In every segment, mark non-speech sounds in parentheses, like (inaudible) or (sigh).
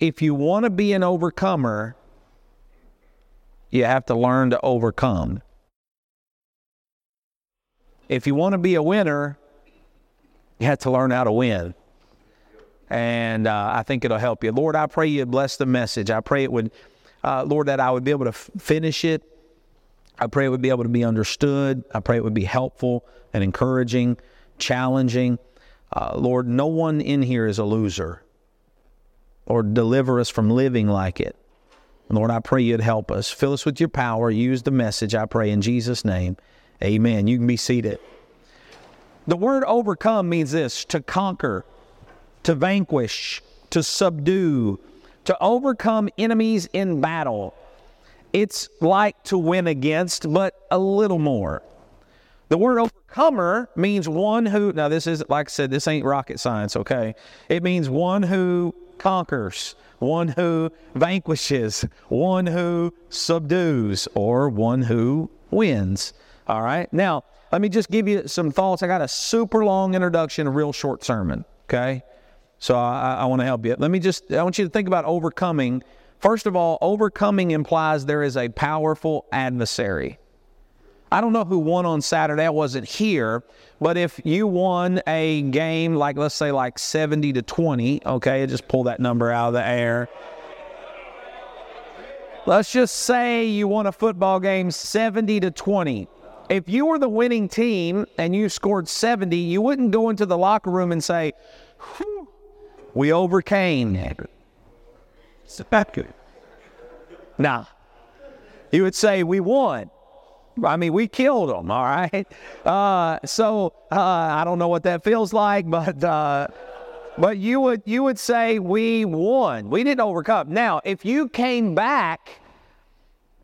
if you want to be an overcomer, you have to learn to overcome. If you want to be a winner, you have to learn how to win. And uh, I think it'll help you. Lord, I pray you bless the message. I pray it would, uh, Lord, that I would be able to f- finish it. I pray it would be able to be understood. I pray it would be helpful and encouraging, challenging. Uh, Lord, no one in here is a loser. Lord, deliver us from living like it. Lord, I pray you'd help us. Fill us with your power. Use the message, I pray, in Jesus' name. Amen. You can be seated. The word overcome means this to conquer, to vanquish, to subdue, to overcome enemies in battle. It's like to win against, but a little more. The word overcomer means one who, now this is, like I said, this ain't rocket science, okay? It means one who conquers, one who vanquishes, one who subdues, or one who wins. All right. Now, let me just give you some thoughts. I got a super long introduction, a real short sermon. Okay. So I, I want to help you. Let me just, I want you to think about overcoming. First of all, overcoming implies there is a powerful adversary. I don't know who won on Saturday. I wasn't here. But if you won a game, like let's say like 70 to 20, okay, just pull that number out of the air. Let's just say you won a football game 70 to 20 if you were the winning team and you scored 70, you wouldn't go into the locker room and say, we overcame. It's a fact. Nah. You would say, we won. I mean, we killed them, all right? Uh, so uh, I don't know what that feels like, but. Uh, but you would you would say we won. We didn't overcome. Now, if you came back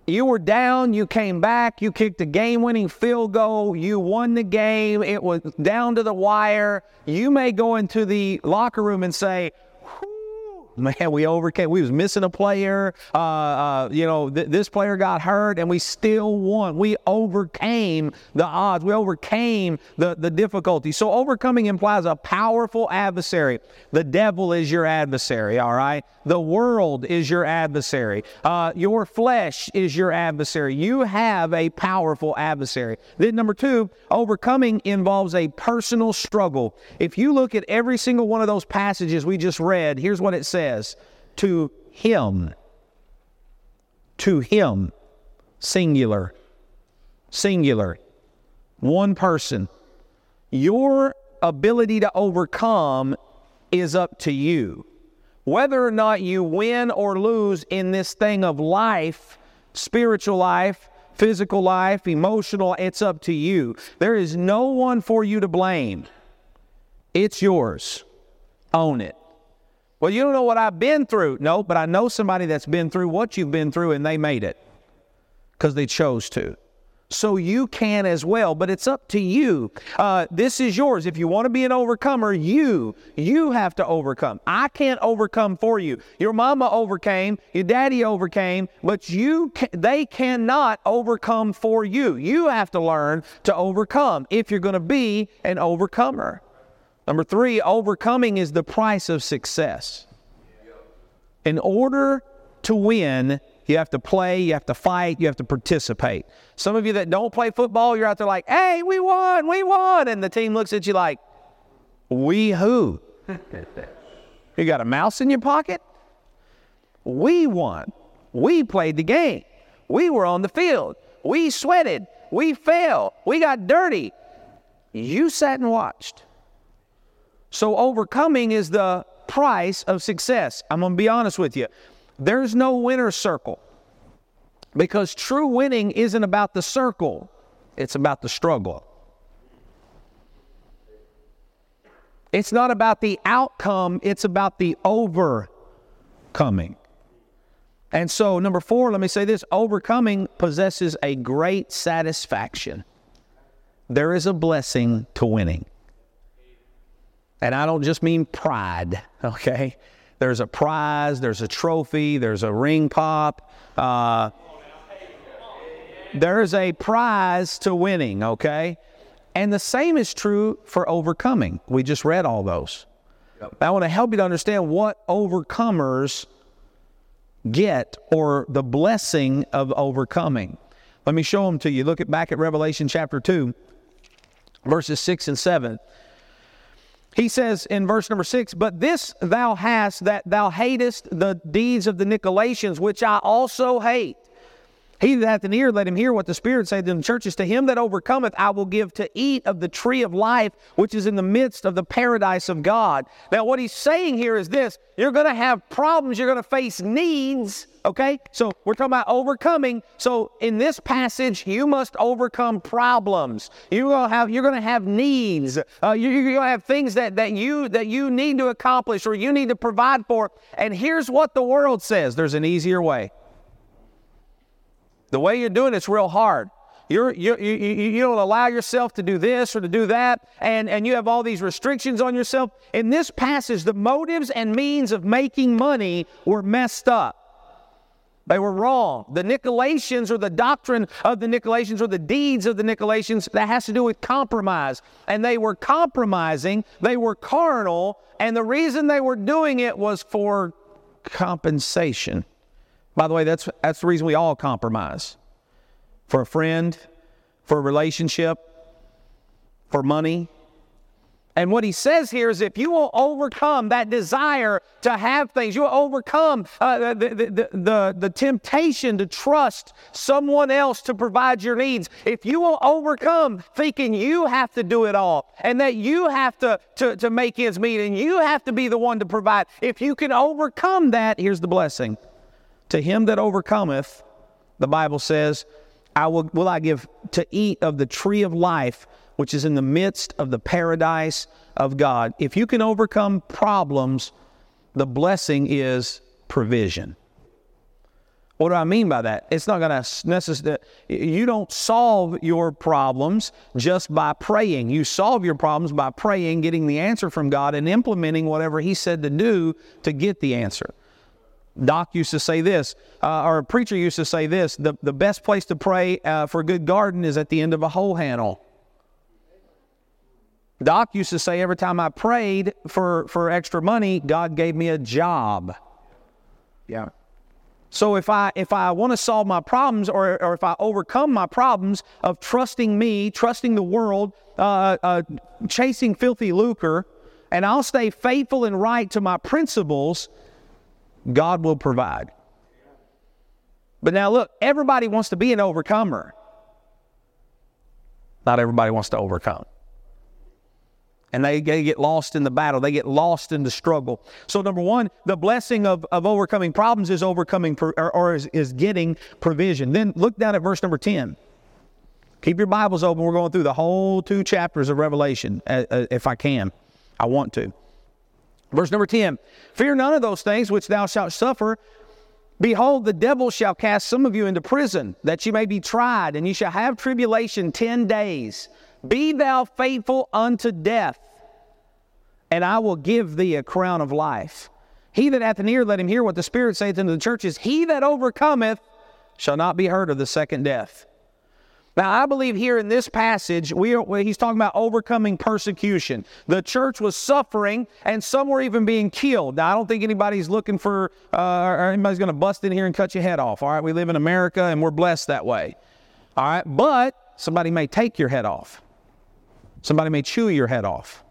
you were down, you came back, you kicked a game winning field goal, you won the game, it was down to the wire. You may go into the locker room and say, man, we overcame. We was missing a player. Uh, uh, you know, th- this player got hurt, and we still won. We overcame the odds. We overcame the the difficulty. So overcoming implies a powerful adversary. The devil is your adversary. All right. The world is your adversary. Uh, your flesh is your adversary. You have a powerful adversary. Then number two, overcoming involves a personal struggle. If you look at every single one of those passages we just read, here's what it says says, to him. To him. Singular. Singular. One person. Your ability to overcome is up to you. Whether or not you win or lose in this thing of life, spiritual life, physical life, emotional, it's up to you. There is no one for you to blame. It's yours. Own it. Well, you don't know what I've been through. No, but I know somebody that's been through what you've been through and they made it because they chose to. So you can as well, but it's up to you. Uh, this is yours. If you want to be an overcomer, you you have to overcome. I can't overcome for you. Your mama overcame, your daddy overcame, but you they cannot overcome for you. You have to learn to overcome if you're going to be an overcomer. Number three, overcoming is the price of success. In order to win, you have to play, you have to fight, you have to participate. Some of you that don't play football, you're out there like, hey, we won, we won. And the team looks at you like, we who? (laughs) you got a mouse in your pocket? We won. We played the game. We were on the field. We sweated. We fell. We got dirty. You sat and watched. So overcoming is the price of success. I'm going to be honest with you. There's no winner's circle because true winning isn't about the circle, it's about the struggle. It's not about the outcome, it's about the overcoming. And so, number four, let me say this overcoming possesses a great satisfaction. There is a blessing to winning. And I don't just mean pride, (laughs) okay? There's a prize, there's a trophy, there's a ring pop. Uh, there's a prize to winning, okay? And the same is true for overcoming. We just read all those. Yep. I want to help you to understand what overcomers get or the blessing of overcoming. Let me show them to you. Look at back at Revelation chapter 2, verses 6 and 7. He says in verse number 6, But this thou hast, that thou hatest the deeds of the Nicolaitans, which I also hate. He that hath an ear, let him hear what the Spirit saith in the churches. To him that overcometh, I will give to eat of the tree of life, which is in the midst of the paradise of God. Now, what he's saying here is this you're going to have problems, you're going to face needs, okay? So, we're talking about overcoming. So, in this passage, you must overcome problems. You're going to have, you're going to have needs. Uh, you, you're going to have things that, that, you, that you need to accomplish or you need to provide for. And here's what the world says there's an easier way. The way you're doing it's real hard. You're, you, you, you don't allow yourself to do this or to do that, and, and you have all these restrictions on yourself. In this passage, the motives and means of making money were messed up. They were wrong. The Nicolaitans or the doctrine of the Nicolaitans or the deeds of the Nicolaitans, that has to do with compromise. And they were compromising, they were carnal, and the reason they were doing it was for compensation. By the way, that's, that's the reason we all compromise for a friend, for a relationship, for money. And what he says here is if you will overcome that desire to have things, you will overcome uh, the, the, the, the, temptation to trust someone else to provide your needs. If you will overcome thinking you have to do it all and that you have to, to, to make ends meet and you have to be the one to provide, if you can overcome that, here's the blessing. To him that overcometh, the Bible says, I will, will I give to eat of the tree of life, which is in the midst of the paradise of God. If you can overcome problems, the blessing is provision. What do I mean by that? It's not going to necessarily, you don't solve your problems just by praying. You solve your problems by praying, getting the answer from God, and implementing whatever He said to do to get the answer. Doc used to say this, uh, or a preacher used to say this the, the best place to pray uh, for a good garden is at the end of a hoe handle. Doc used to say every time I prayed for, for extra money, God gave me a job. Yeah. So if I if I want to solve my problems or, or if I overcome my problems of trusting me, trusting the world, uh, uh, chasing filthy lucre, and I'll stay faithful and right to my principles, God will provide. But now look, everybody wants to be an overcomer. Not everybody wants to overcome. And they, they get lost in the battle. They get lost in the struggle. So, number one, the blessing of, of overcoming problems is overcoming or, or is, is getting provision. Then look down at verse number 10. Keep your Bibles open. We're going through the whole two chapters of Revelation, uh, uh, if I can. I want to. Verse number 10 Fear none of those things which thou shalt suffer. Behold, the devil shall cast some of you into prison, that you may be tried, and you shall have tribulation ten days. Be thou faithful unto death, and I will give thee a crown of life. He that hath an ear, let him hear what the Spirit saith unto the churches. He that overcometh shall not be hurt of the second death. Now, I believe here in this passage, we are, he's talking about overcoming persecution. The church was suffering, and some were even being killed. Now, I don't think anybody's looking for, uh, or anybody's going to bust in here and cut your head off. All right, we live in America, and we're blessed that way. All right, but somebody may take your head off. Somebody may chew your head off.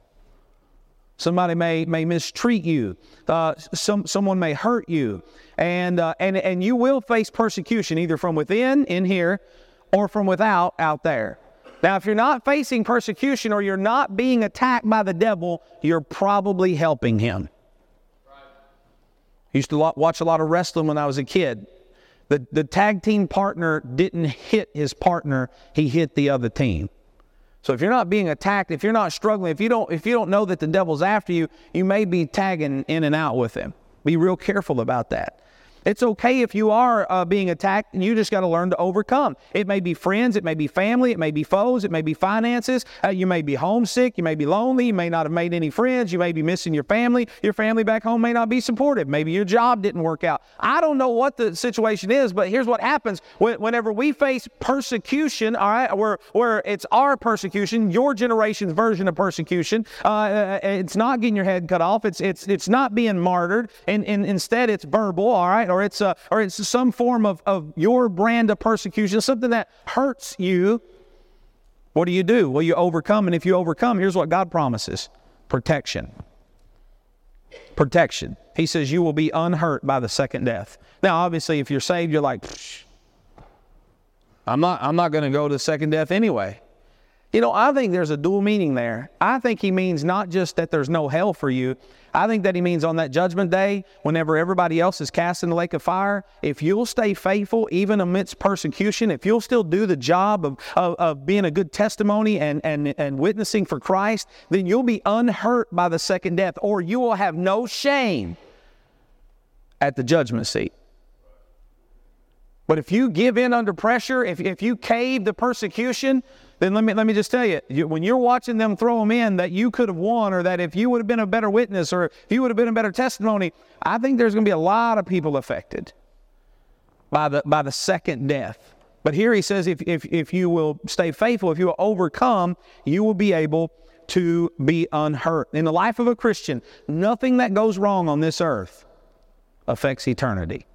Somebody may, may mistreat you. Uh, some, someone may hurt you. And, uh, and, and you will face persecution either from within, in here, or from without out there. Now, if you're not facing persecution or you're not being attacked by the devil, you're probably helping him. Used to watch a lot of wrestling when I was a kid. The, the tag team partner didn't hit his partner, he hit the other team. So if you're not being attacked, if you're not struggling, if you don't if you don't know that the devil's after you, you may be tagging in and out with him. Be real careful about that. It's okay if you are uh, being attacked and you just got to learn to overcome. It may be friends, it may be family, it may be foes, it may be finances. Uh, you may be homesick, you may be lonely, you may not have made any friends, you may be missing your family. Your family back home may not be supportive. Maybe your job didn't work out. I don't know what the situation is, but here's what happens whenever we face persecution, all right, where, where it's our persecution, your generation's version of persecution. Uh, uh it's not getting your head cut off, it's, it's, it's not being martyred, and, and instead it's verbal, all right or it's a, or it's some form of, of your brand of persecution, something that hurts you, what do you do? Well, you overcome, and if you overcome, here's what God promises: protection. Protection. He says you will be unhurt by the second death. Now, obviously, if you're saved, you're like, I'm not. I'm not going to go to second death anyway. You know, I think there's a dual meaning there. I think he means not just that there's no hell for you. I think that he means on that judgment day, whenever everybody else is cast in the lake of fire, if you'll stay faithful, even amidst persecution, if you'll still do the job of, of, of being a good testimony and, and, and witnessing for Christ, then you'll be unhurt by the second death, or you will have no shame at the judgment seat. But if you give in under pressure, if, if you cave the persecution, then let me, let me just tell you, you, when you're watching them throw them in that you could have won, or that if you would have been a better witness, or if you would have been a better testimony, I think there's going to be a lot of people affected by the, by the second death. But here he says, if, if, if you will stay faithful, if you will overcome, you will be able to be unhurt. In the life of a Christian, nothing that goes wrong on this earth affects eternity.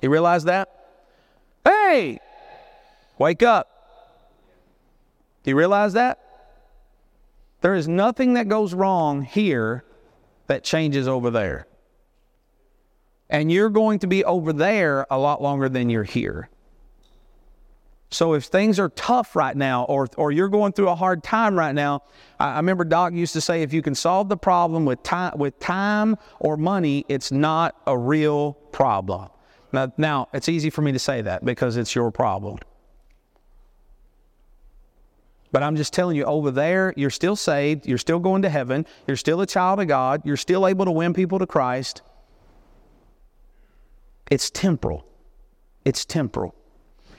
You realize that? Hey, wake up. Do you realize that? There is nothing that goes wrong here that changes over there. And you're going to be over there a lot longer than you're here. So if things are tough right now, or, or you're going through a hard time right now, I, I remember Doc used to say, if you can solve the problem with time, with time or money, it's not a real problem. Now, now, it's easy for me to say that because it's your problem. But I'm just telling you, over there, you're still saved. You're still going to heaven. You're still a child of God. You're still able to win people to Christ. It's temporal. It's temporal.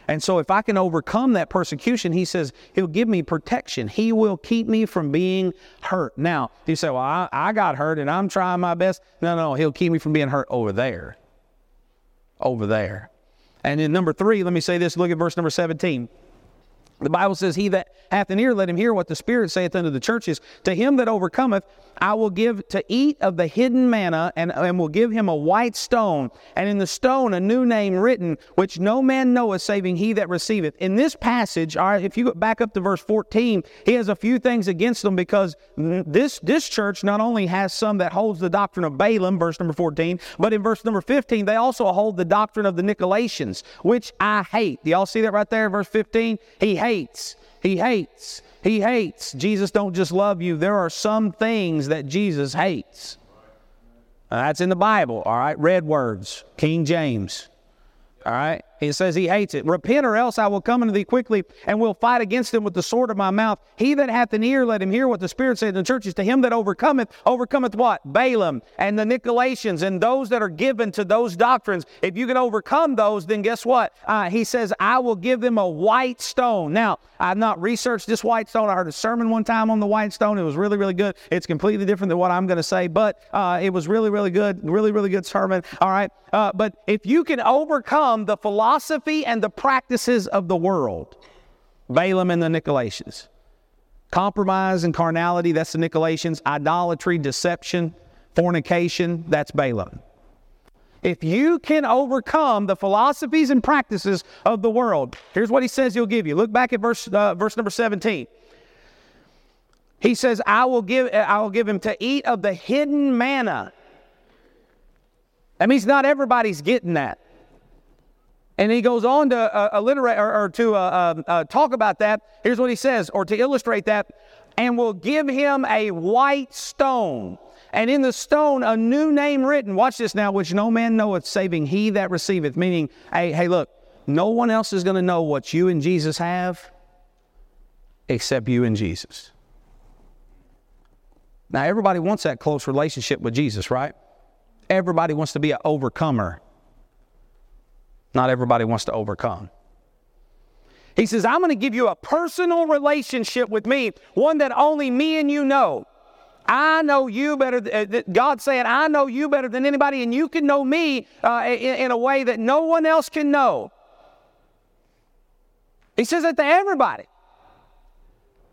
And so, if I can overcome that persecution, he says he'll give me protection. He will keep me from being hurt. Now, you say, Well, I, I got hurt and I'm trying my best. No, no, he'll keep me from being hurt over there. Over there. And in number three, let me say this look at verse number 17. The Bible says, He that hath an ear, let him hear what the Spirit saith unto the churches. To him that overcometh, I will give to eat of the hidden manna, and, and will give him a white stone, and in the stone a new name written, which no man knoweth, saving he that receiveth. In this passage, all right, if you go back up to verse 14, he has a few things against them because this, this church not only has some that holds the doctrine of Balaam, verse number 14, but in verse number 15, they also hold the doctrine of the Nicolaitans, which I hate. Do y'all see that right there, verse 15? He hates. Hates. He hates. He hates. Jesus don't just love you. There are some things that Jesus hates. that's in the Bible, all right? Red words, King James. All right? He says he hates it. Repent, or else I will come unto thee quickly, and will fight against them with the sword of my mouth. He that hath an ear, let him hear what the Spirit saith in the churches. To him that overcometh, overcometh what? Balaam and the Nicolaitans and those that are given to those doctrines. If you can overcome those, then guess what? Uh, he says, I will give them a white stone. Now, I've not researched this white stone. I heard a sermon one time on the white stone. It was really, really good. It's completely different than what I'm going to say, but uh, it was really, really good. Really, really good sermon. All right. Uh, but if you can overcome the philosophy, philosophy and the practices of the world. Balaam and the Nicolaitans. Compromise and carnality, that's the Nicolaitans. Idolatry, deception, fornication, that's Balaam. If you can overcome the philosophies and practices of the world, here's what he says he'll give you. Look back at verse, uh, verse number 17. He says, I will, give, I will give him to eat of the hidden manna. That means not everybody's getting that. And he goes on to uh, alliterate or, or to uh, uh, uh, talk about that. Here's what he says, or to illustrate that, and will give him a white stone, and in the stone a new name written. Watch this now, which no man knoweth, saving he that receiveth. Meaning, hey, hey, look, no one else is going to know what you and Jesus have, except you and Jesus. Now, everybody wants that close relationship with Jesus, right? Everybody wants to be an overcomer. Not everybody wants to overcome. He says, I'm going to give you a personal relationship with me, one that only me and you know. I know you better. Uh, God saying, I know you better than anybody, and you can know me uh, in, in a way that no one else can know. He says that to everybody,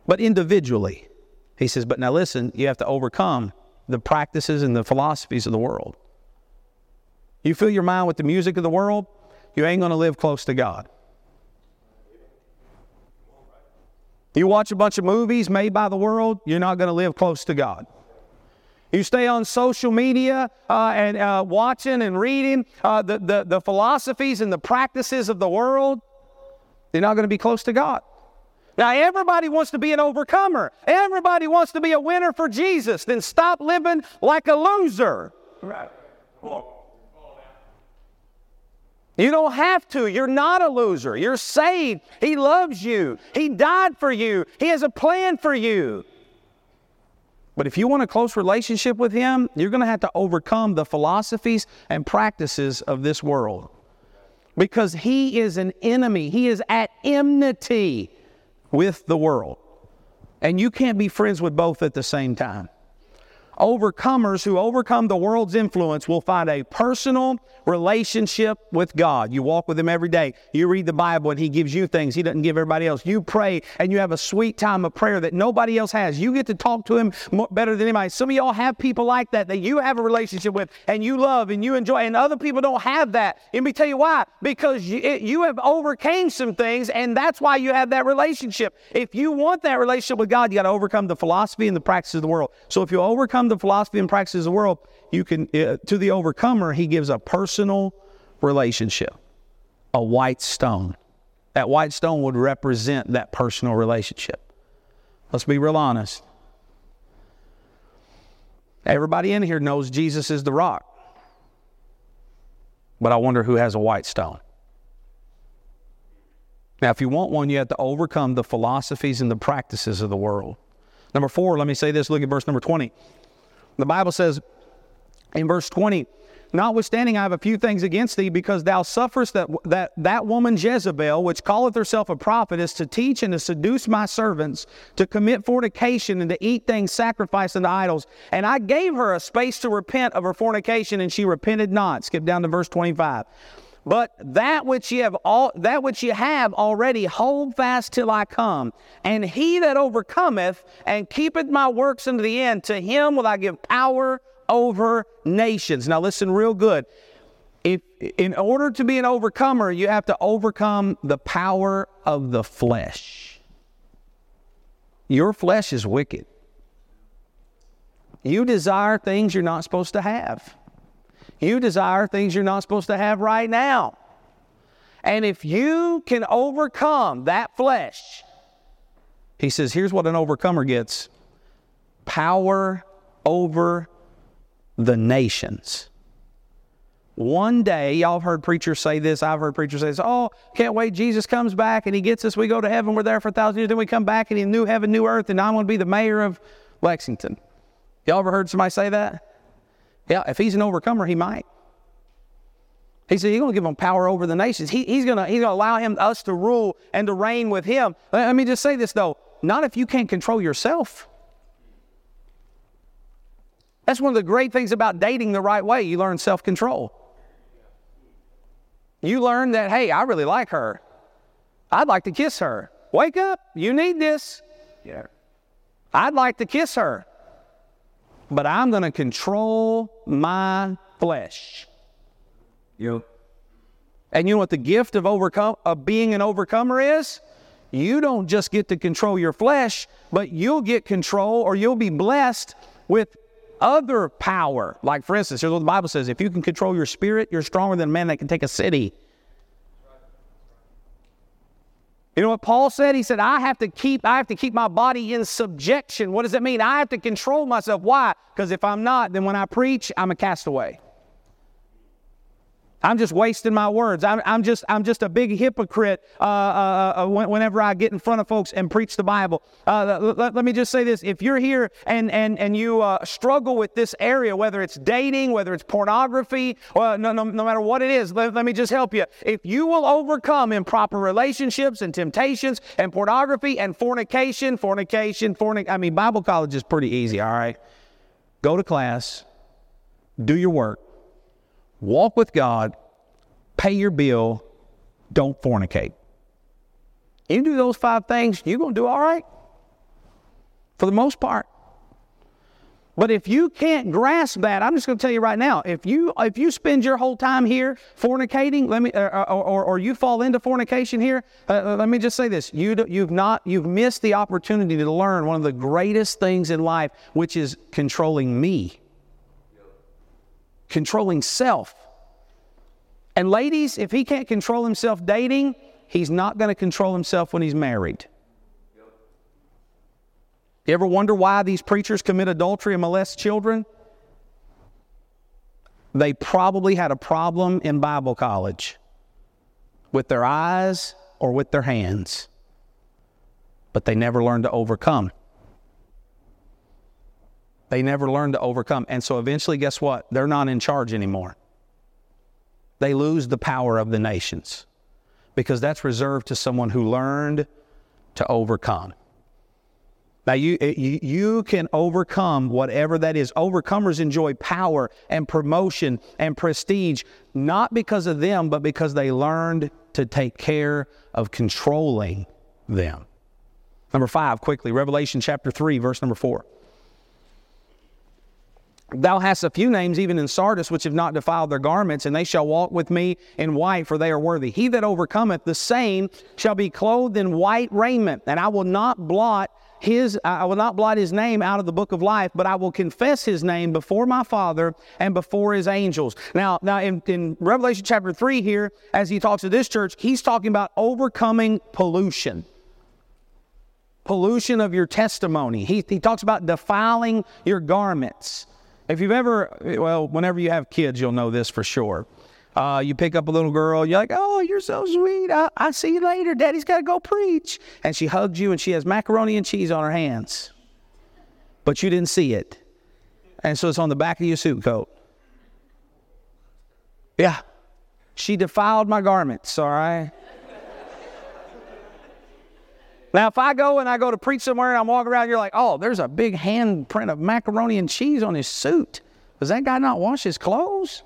but individually. He says, but now listen, you have to overcome the practices and the philosophies of the world. you fill your mind with the music of the world, you ain't going to live close to God. You watch a bunch of movies made by the world, you're not going to live close to God. You stay on social media uh, and uh, watching and reading uh, the, the, the philosophies and the practices of the world, you're not going to be close to God. Now, everybody wants to be an overcomer. Everybody wants to be a winner for Jesus. Then stop living like a loser. Right. You don't have to. You're not a loser. You're saved. He loves you. He died for you. He has a plan for you. But if you want a close relationship with Him, you're going to have to overcome the philosophies and practices of this world. Because He is an enemy, He is at enmity with the world. And you can't be friends with both at the same time. Overcomers who overcome the world's influence will find a personal relationship with God. You walk with Him every day. You read the Bible and He gives you things He doesn't give everybody else. You pray and you have a sweet time of prayer that nobody else has. You get to talk to Him better than anybody. Some of y'all have people like that that you have a relationship with and you love and you enjoy, and other people don't have that. Let me tell you why. Because you, it, you have overcame some things, and that's why you have that relationship. If you want that relationship with God, you got to overcome the philosophy and the practices of the world. So if you overcome the philosophy and practices of the world, you can uh, to the overcomer he gives a personal relationship, a white stone. That white stone would represent that personal relationship. Let's be real honest. Everybody in here knows Jesus is the rock. But I wonder who has a white stone. Now, if you want one, you have to overcome the philosophies and the practices of the world. Number four, let me say this. Look at verse number 20. The Bible says in verse 20, Notwithstanding, I have a few things against thee, because thou sufferest that, that that woman Jezebel, which calleth herself a prophet, is to teach and to seduce my servants, to commit fornication and to eat things sacrificed unto idols. And I gave her a space to repent of her fornication, and she repented not. Skip down to verse 25. But that which ye have all that which ye have already hold fast till I come. And he that overcometh and keepeth my works unto the end, to him will I give power over nations. Now listen real good. If in order to be an overcomer, you have to overcome the power of the flesh. Your flesh is wicked. You desire things you're not supposed to have. You desire things you're not supposed to have right now. And if you can overcome that flesh, he says, here's what an overcomer gets power over the nations. One day, y'all have heard preachers say this. I've heard preachers say this. Oh, can't wait. Jesus comes back and he gets us. We go to heaven. We're there for a thousand years. Then we come back and he new heaven, new earth, and I'm going to be the mayor of Lexington. Y'all ever heard somebody say that? Yeah, if he's an overcomer, he might. He said he's going to give him power over the nations. He, he's going to he's going to allow him us to rule and to reign with him. Let me just say this though: not if you can't control yourself. That's one of the great things about dating the right way. You learn self-control. You learn that hey, I really like her. I'd like to kiss her. Wake up! You need this. Yeah. I'd like to kiss her but I'm going to control my flesh. You. And you know what the gift of overcome of being an overcomer is? You don't just get to control your flesh, but you'll get control or you'll be blessed with other power. Like for instance, here's what the Bible says: if you can control your spirit, you're stronger than a man that can take a city. You know what Paul said? He said, I have to keep, I have to keep my body in subjection. What does that mean? I have to control myself. Why? Because if I'm not, then when I preach, I'm a castaway. I'm just wasting my words. I'm, I'm, just, I'm just a big hypocrite uh, uh, uh, whenever I get in front of folks and preach the Bible. Uh, let, let, me just say this. If you're here and, and, and you uh, struggle with this area, whether it's dating, whether it's pornography, or no, no, no matter what it is, let, let me just help you. If you will overcome improper relationships and temptations and pornography and fornication, fornication, fornic, I mean, Bible college is pretty easy, all right? Go to class, do your work, walk with God, pay your bill, don't fornicate. You do those five things, you're going to do all right for the most part. But if you can't grasp that, I'm just going to tell you right now. If you if you spend your whole time here fornicating, let me, or, or, or you fall into fornication here, uh, uh let me just say this: you you've not you've missed the opportunity to learn one of the greatest things in life, which is controlling me, controlling self. And ladies, if he can't control himself dating, he's not going to control himself when he's married. You ever wonder why these preachers commit adultery and molest children? They probably had a problem in Bible college with their eyes or with their hands, but they never learned to overcome. They never learned to overcome. And so eventually, guess what? They're not in charge anymore. They lose the power of the nations because that's reserved to someone who learned to overcome. Now, you, you, you can overcome whatever that is. Overcomers enjoy power and promotion and prestige, not because of them, but because they learned to take care of controlling them. Number five, quickly, Revelation chapter 3, verse number 4. Thou hast a few names even in Sardis which have not defiled their garments, and they shall walk with me in white, for they are worthy. He that overcometh, the same shall be clothed in white raiment, and I will not blot his I will not blot his name out of the book of life, but I will confess his name before my Father and before his angels. Now, now in, in Revelation chapter 3 here, as he talks to this church, he's talking about overcoming pollution. Pollution of your testimony. He, he talks about defiling your garments. If you've ever, well, whenever you have kids, you'll know this for sure. Uh, you pick up a little girl, you're like, oh, you're so sweet. I, I see you later. Daddy's got to go preach. And she hugs you and she has macaroni and cheese on her hands. But you didn't see it. And so it's on the back of your suit coat. Yeah. She defiled my garments, all right? Now, if I go and I go to preach somewhere and I'm walking around, you're like, oh, there's a big handprint of macaroni and cheese on his suit. Does that guy not wash his clothes?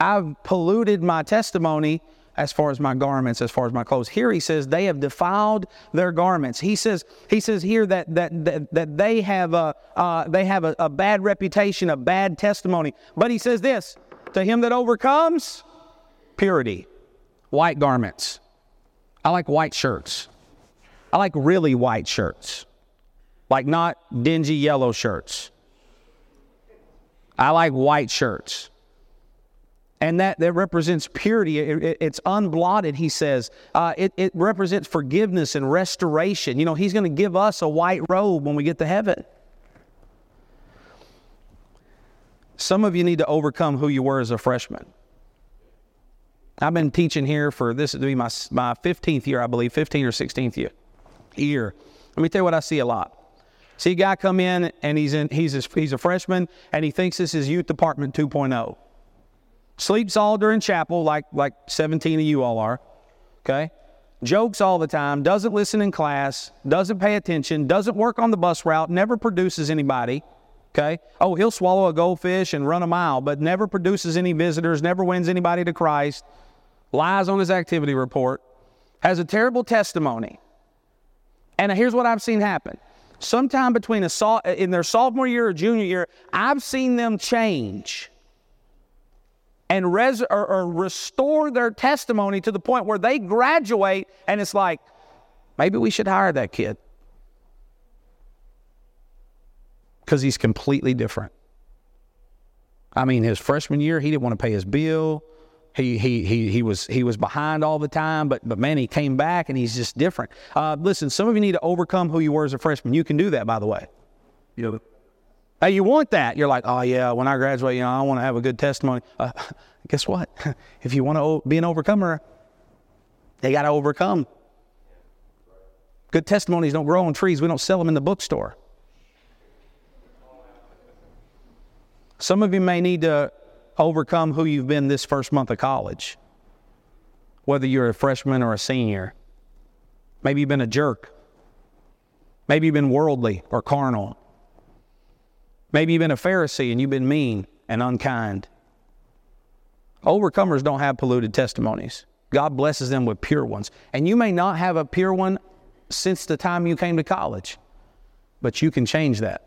I've polluted my testimony as far as my garments, as far as my clothes. Here he says they have defiled their garments. He says he says here that that that, that they have a uh, they have a, a bad reputation, a bad testimony. But he says this: to him that overcomes, purity, white garments. I like white shirts. I like really white shirts, like not dingy yellow shirts. I like white shirts and that, that represents purity. It, it, it's unblotted, he says. Uh, it, it represents forgiveness and restoration. You know, he's going to give us a white robe when we get to heaven. Some of you need to overcome who you were as a freshman. I've been teaching here for this to be my, my 15th year, I believe, 15 or 16th year. Year. Let me tell you what I see a lot. See a guy come in and he's in he's a, he's a freshman and he thinks this is youth department 2.0 sleeps all during chapel, like, like 17 of you all are, okay? Jokes all the time, doesn't listen in class, doesn't pay attention, doesn't work on the bus route, never produces anybody, okay? Oh, he'll swallow a goldfish and run a mile, but never produces any visitors, never wins anybody to Christ, lies on his activity report, has a terrible testimony. And here's what I've seen happen. Sometime between a, in their sophomore year or junior year, I've seen them change and res- or, or restore their testimony to the point where they graduate and it's like, maybe we should hire that kid. Because he's completely different. I mean, his freshman year, he didn't want to pay his bill. He, he, he, he, was, he was behind all the time, but, but man, he came back and he's just different. Uh, listen, some of you need to overcome who you were as a freshman. You can do that, by the way. Yeah. Hey, you want that? You're like, oh yeah, when I graduate, you know, I want to have a good testimony. Uh, (laughs) guess what? (laughs) if you want to be an overcomer, they got to overcome. Good testimonies don't grow on trees. We don't sell them in the bookstore. Some of you may need to overcome who you've been this first month of college, whether you're a freshman or a senior. Maybe you've been a jerk. Maybe you've been worldly or carnal. Maybe you've been a Pharisee and you've been mean and unkind. Overcomers don't have polluted testimonies. God blesses them with pure ones. And you may not have a pure one since the time you came to college, but you can change that.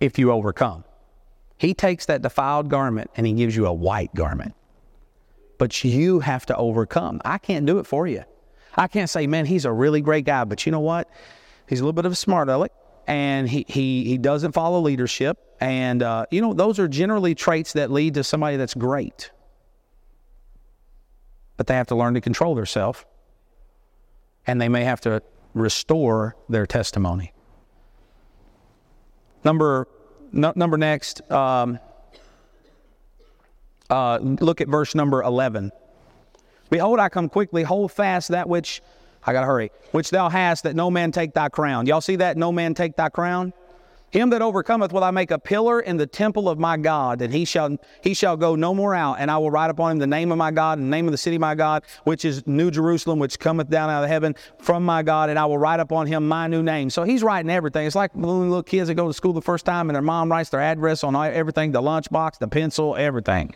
if you overcome. He takes that defiled garment and he gives you a white garment. But you have to overcome. I can't do it for you. I can't say, man, he's a really great guy, but you know what? He's a little bit of a smart aleck and he, he, he doesn't follow leadership. And, uh, you know, those are generally traits that lead to somebody that's great. But they have to learn to control themselves and they may have to restore their testimony. Number, number next, um, uh, look at verse number 11. Behold, I come quickly, hold fast that which, I gotta hurry, which thou hast, that no man take thy crown. Y'all see that? No man take thy crown? Him that overcometh will I make a pillar in the temple of my God, and he shall he shall go no more out. And I will write upon him the name of my God, and the name of the city of my God, which is New Jerusalem, which cometh down out of heaven from my God, and I will write upon him my new name. So he's writing everything. It's like little, kids that go to school the first time, and their mom writes their address on everything, the lunchbox, the pencil, everything.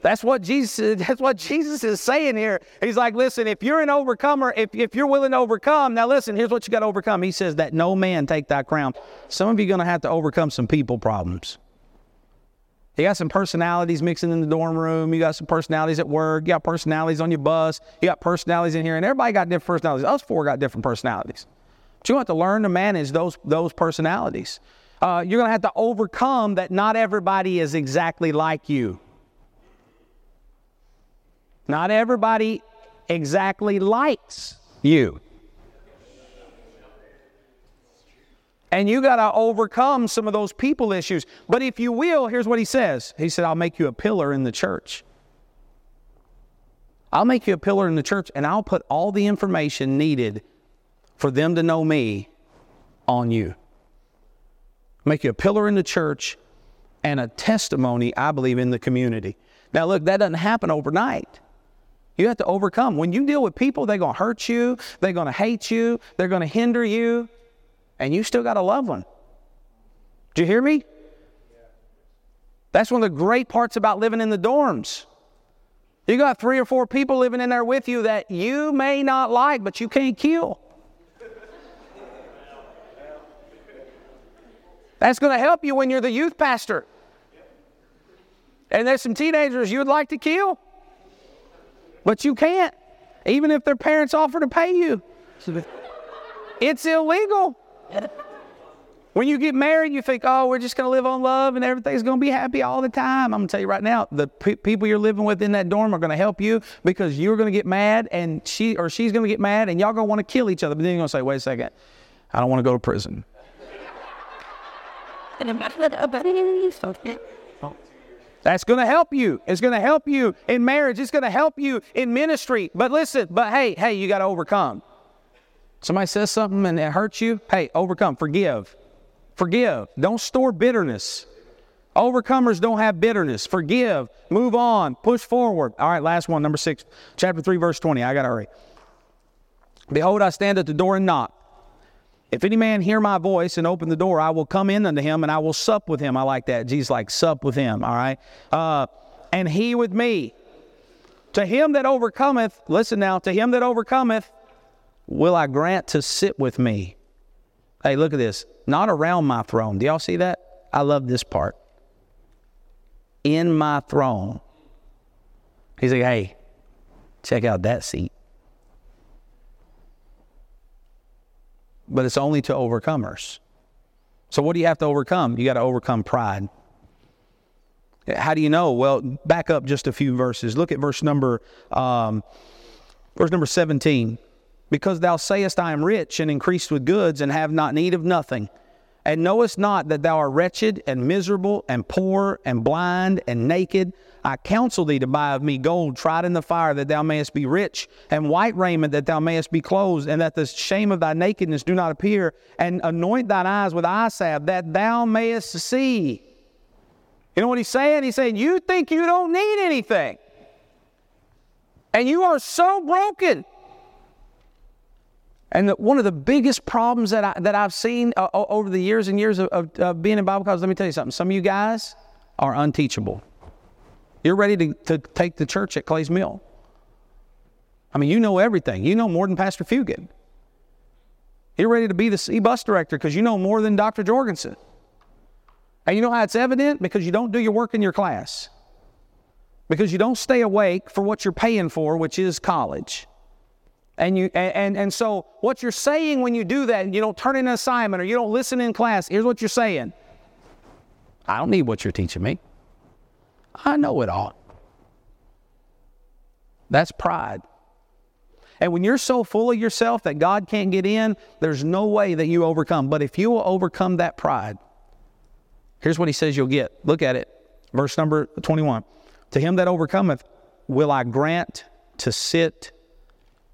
That's what Jesus that's what Jesus is saying here. He's like, listen, if you're an overcomer, if, if you're willing to overcome, now listen, here's what you got to overcome. He says that no man take that crown. Some of you are going to have to overcome some people problems. You got some personalities mixing in the dorm room. You got some personalities at work. You got personalities on your bus. You got personalities in here, and everybody got different personalities. Us four got different personalities. But you have to learn to manage those those personalities. Uh, you're going to have to overcome that. Not everybody is exactly like you. Not everybody exactly likes you. And you got to overcome some of those people issues. But if you will, here's what he says He said, I'll make you a pillar in the church. I'll make you a pillar in the church, and I'll put all the information needed for them to know me on you. Make you a pillar in the church and a testimony, I believe, in the community. Now, look, that doesn't happen overnight. You have to overcome. When you deal with people, they're going to hurt you, they're going to hate you, they're going to hinder you, and you still got to love them. Do you hear me? That's one of the great parts about living in the dorms. You got three or four people living in there with you that you may not like, but you can't kill. That's going to help you when you're the youth pastor. And there's some teenagers you'd like to kill. But you can't, even if their parents offer to pay you. It's illegal. When you get married, you think, oh, we're just going to live on love and everything's going to be happy all the time. I'm going to tell you right now, the pe- people you're living with in that dorm are going to help you because you're going to get mad and she or she's going to get mad and y'all going to want to kill each other. But then you're going to say, wait a second, I don't want to go to prison. (laughs) That's going to help you. It's going to help you in marriage. It's going to help you in ministry. But listen, but hey, hey, you got to overcome. Somebody says something and it hurts you. Hey, overcome. Forgive. Forgive. Don't store bitterness. Overcomers don't have bitterness. Forgive. Move on. Push forward. All right, last one, number six, chapter 3, verse 20. I got to hurry. Behold, I stand at the door and knock. If any man hear my voice and open the door, I will come in unto him and I will sup with him. I like that. Jesus like sup with him, all right? Uh, and he with me. To him that overcometh, listen now, to him that overcometh, will I grant to sit with me. Hey, look at this. Not around my throne. Do y'all see that? I love this part. In my throne. He's like, hey, check out that seat. But it's only to overcomers. So, what do you have to overcome? You got to overcome pride. How do you know? Well, back up just a few verses. Look at verse number, um, verse number 17. Because thou sayest, I am rich and increased with goods and have not need of nothing, and knowest not that thou art wretched and miserable and poor and blind and naked. I counsel thee to buy of me gold tried in the fire, that thou mayest be rich, and white raiment, that thou mayest be clothed, and that the shame of thy nakedness do not appear, and anoint thine eyes with eye salve, that thou mayest see. You know what he's saying? He's saying, You think you don't need anything, and you are so broken. And the, one of the biggest problems that, I, that I've seen uh, over the years and years of, of, of being in Bible college, let me tell you something. Some of you guys are unteachable. You're ready to, to take the church at Clays Mill. I mean, you know everything. You know more than Pastor Fugit. You're ready to be the C bus director because you know more than Dr. Jorgensen. And you know how it's evident? Because you don't do your work in your class. Because you don't stay awake for what you're paying for, which is college. And you and, and, and so what you're saying when you do that and you don't turn in an assignment or you don't listen in class, here's what you're saying. I don't need what you're teaching me. I know it all. That's pride. And when you're so full of yourself that God can't get in, there's no way that you overcome. But if you will overcome that pride, here's what he says you'll get. Look at it. Verse number 21. To him that overcometh, will I grant to sit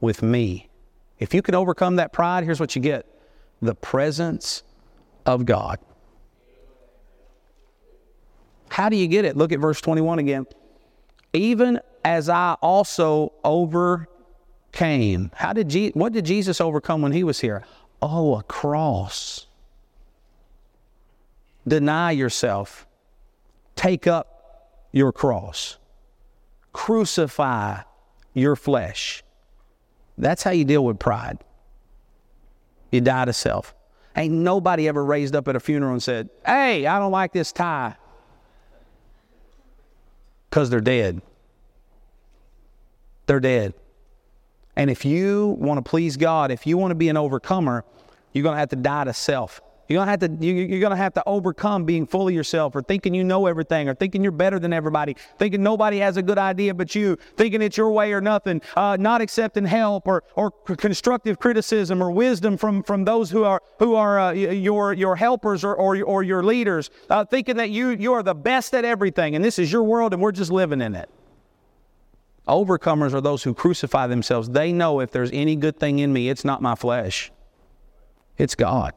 with me. If you can overcome that pride, here's what you get the presence of God. How do you get it? Look at verse 21 again. Even as I also overcame. How did Je- what did Jesus overcome when he was here? Oh, a cross. Deny yourself. Take up your cross. Crucify your flesh. That's how you deal with pride. You die to self. Ain't nobody ever raised up at a funeral and said, Hey, I don't like this tie. Because they're dead. They're dead. And if you want to please God, if you want to be an overcomer, you're going to have to die to self. You're gonna have to you're gonna have to overcome being full of yourself, or thinking you know everything, or thinking you're better than everybody, thinking nobody has a good idea but you, thinking it's your way or nothing, uh, not accepting help or or constructive criticism or wisdom from from those who are who are uh, your your helpers or or, or your leaders, uh, thinking that you you are the best at everything, and this is your world, and we're just living in it. Overcomers are those who crucify themselves. They know if there's any good thing in me, it's not my flesh, it's God.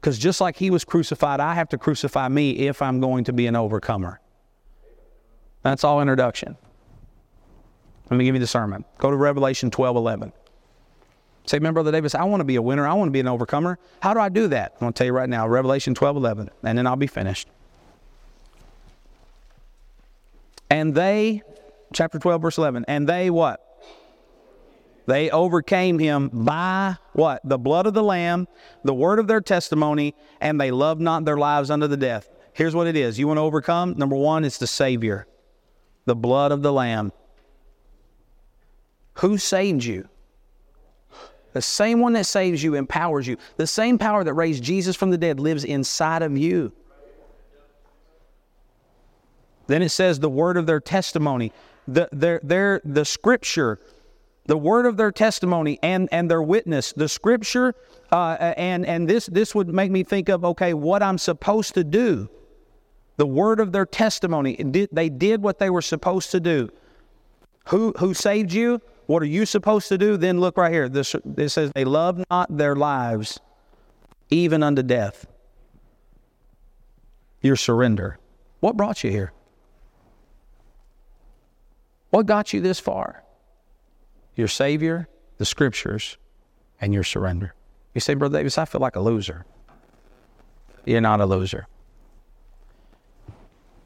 Because just like he was crucified, I have to crucify me if I'm going to be an overcomer. That's all introduction. Let me give you the sermon. Go to Revelation 12 11. Say, man, Brother Davis, I want to be a winner. I want to be an overcomer. How do I do that? I'm going to tell you right now Revelation 12 11, and then I'll be finished. And they, chapter 12, verse 11, and they what? They overcame him by what? The blood of the Lamb, the word of their testimony, and they loved not their lives unto the death. Here's what it is you want to overcome? Number one, it's the Savior, the blood of the Lamb. Who saved you? The same one that saves you empowers you. The same power that raised Jesus from the dead lives inside of you. Then it says the word of their testimony, the, their, their, the scripture the word of their testimony and, and their witness, the scripture, uh, and, and this, this would make me think of, okay, what I'm supposed to do. The word of their testimony. They did what they were supposed to do. Who, who saved you? What are you supposed to do? Then look right here. This, it says, they love not their lives even unto death. Your surrender. What brought you here? What got you this far? Your Savior, the Scriptures, and your surrender. You say, Brother Davis, I feel like a loser. You're not a loser.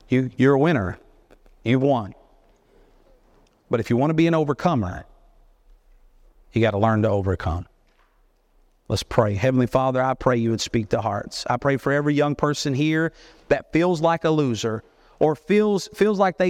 You, you're a winner. You've won. But if you want to be an overcomer, you got to learn to overcome. Let's pray. Heavenly Father, I pray you would speak to hearts. I pray for every young person here that feels like a loser or feels feels like they